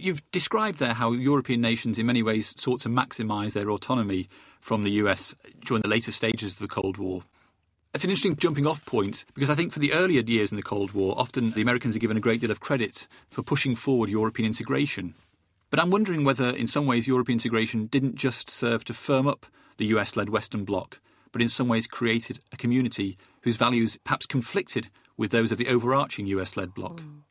You've described there how European nations, in many ways, sought to maximise their autonomy from the US during the later stages of the Cold War. It's an interesting jumping off point because I think for the earlier years in the Cold War, often the Americans are given a great deal of credit for pushing forward European integration. But I'm wondering whether, in some ways, European integration didn't just serve to firm up the US led Western Bloc, but in some ways created a community whose values perhaps conflicted with those of the overarching US led bloc. Mm.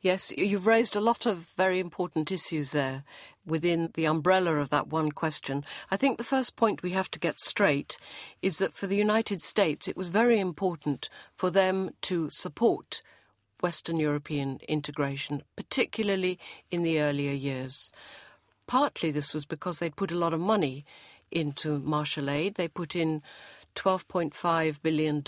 Yes, you've raised a lot of very important issues there within the umbrella of that one question. I think the first point we have to get straight is that for the United States, it was very important for them to support Western European integration, particularly in the earlier years. Partly this was because they'd put a lot of money into Marshall Aid. They put in $12.5 billion.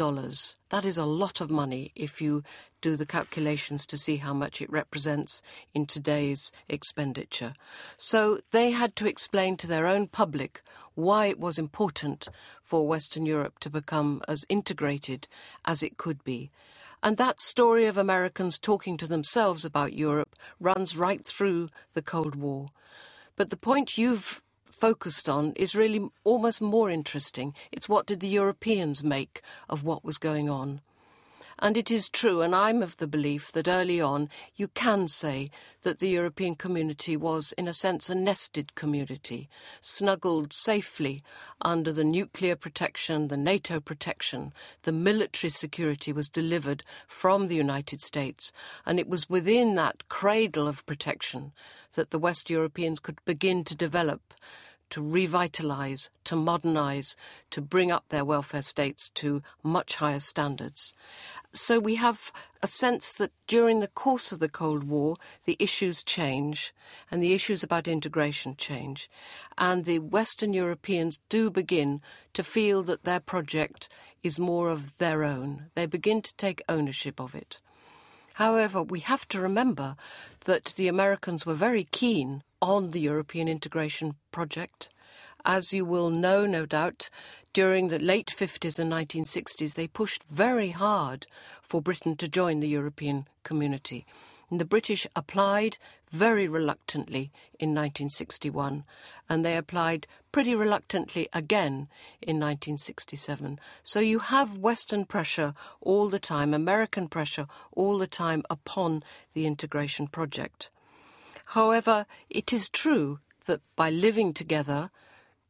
That is a lot of money if you do the calculations to see how much it represents in today's expenditure. So they had to explain to their own public why it was important for Western Europe to become as integrated as it could be. And that story of Americans talking to themselves about Europe runs right through the Cold War. But the point you've focused on is really almost more interesting. It's what did the Europeans make of what was going on? And it is true, and I'm of the belief that early on you can say that the European community was, in a sense, a nested community, snuggled safely under the nuclear protection, the NATO protection. The military security was delivered from the United States, and it was within that cradle of protection that the West Europeans could begin to develop to revitalise, to modernise, to bring up their welfare states to much higher standards. So we have a sense that during the course of the Cold War, the issues change and the issues about integration change. And the Western Europeans do begin to feel that their project is more of their own. They begin to take ownership of it. However, we have to remember that the Americans were very keen on the European integration project. As you will know, no doubt, during the late 50s and 1960s, they pushed very hard for Britain to join the European community. And the British applied very reluctantly in 1961, and they applied pretty reluctantly again in 1967. So you have Western pressure all the time, American pressure all the time upon the integration project. However, it is true that by living together,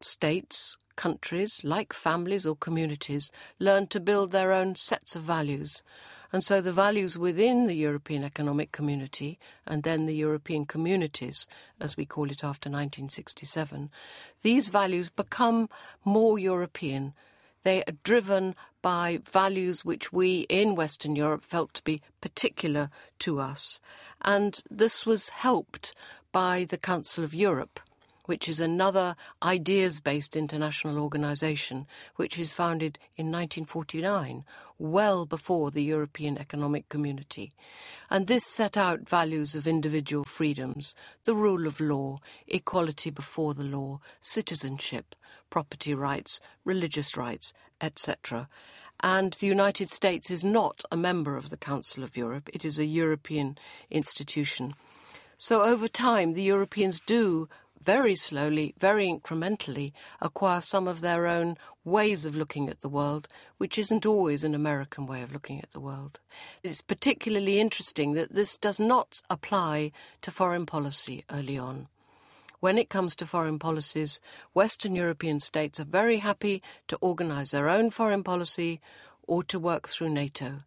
states, countries, like families or communities, learn to build their own sets of values. And so the values within the European Economic Community and then the European communities, as we call it after 1967, these values become more European they are driven by values which we in Western Europe felt to be particular to us. And this was helped by the Council of Europe which is another ideas based international organization, which is founded in 1949, well before the European Economic Community. And this set out values of individual freedoms, the rule of law, equality before the law, citizenship, property rights, religious rights, etc. And the United States is not a member of the Council of Europe, it is a European institution. So over time, the Europeans do very slowly, very incrementally, acquire some of their own ways of looking at the world, which isn't always an American way of looking at the world. It's particularly interesting that this does not apply to foreign policy early on. When it comes to foreign policies, Western European states are very happy to organize their own foreign policy or to work through NATO.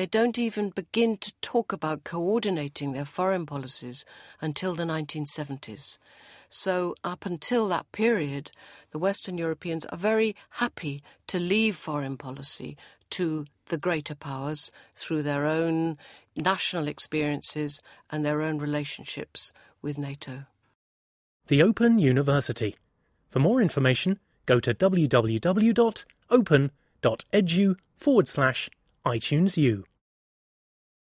They don't even begin to talk about coordinating their foreign policies until the 1970s. So, up until that period, the Western Europeans are very happy to leave foreign policy to the greater powers through their own national experiences and their own relationships with NATO. The Open University. For more information, go to www.open.edu forward slash iTunes U.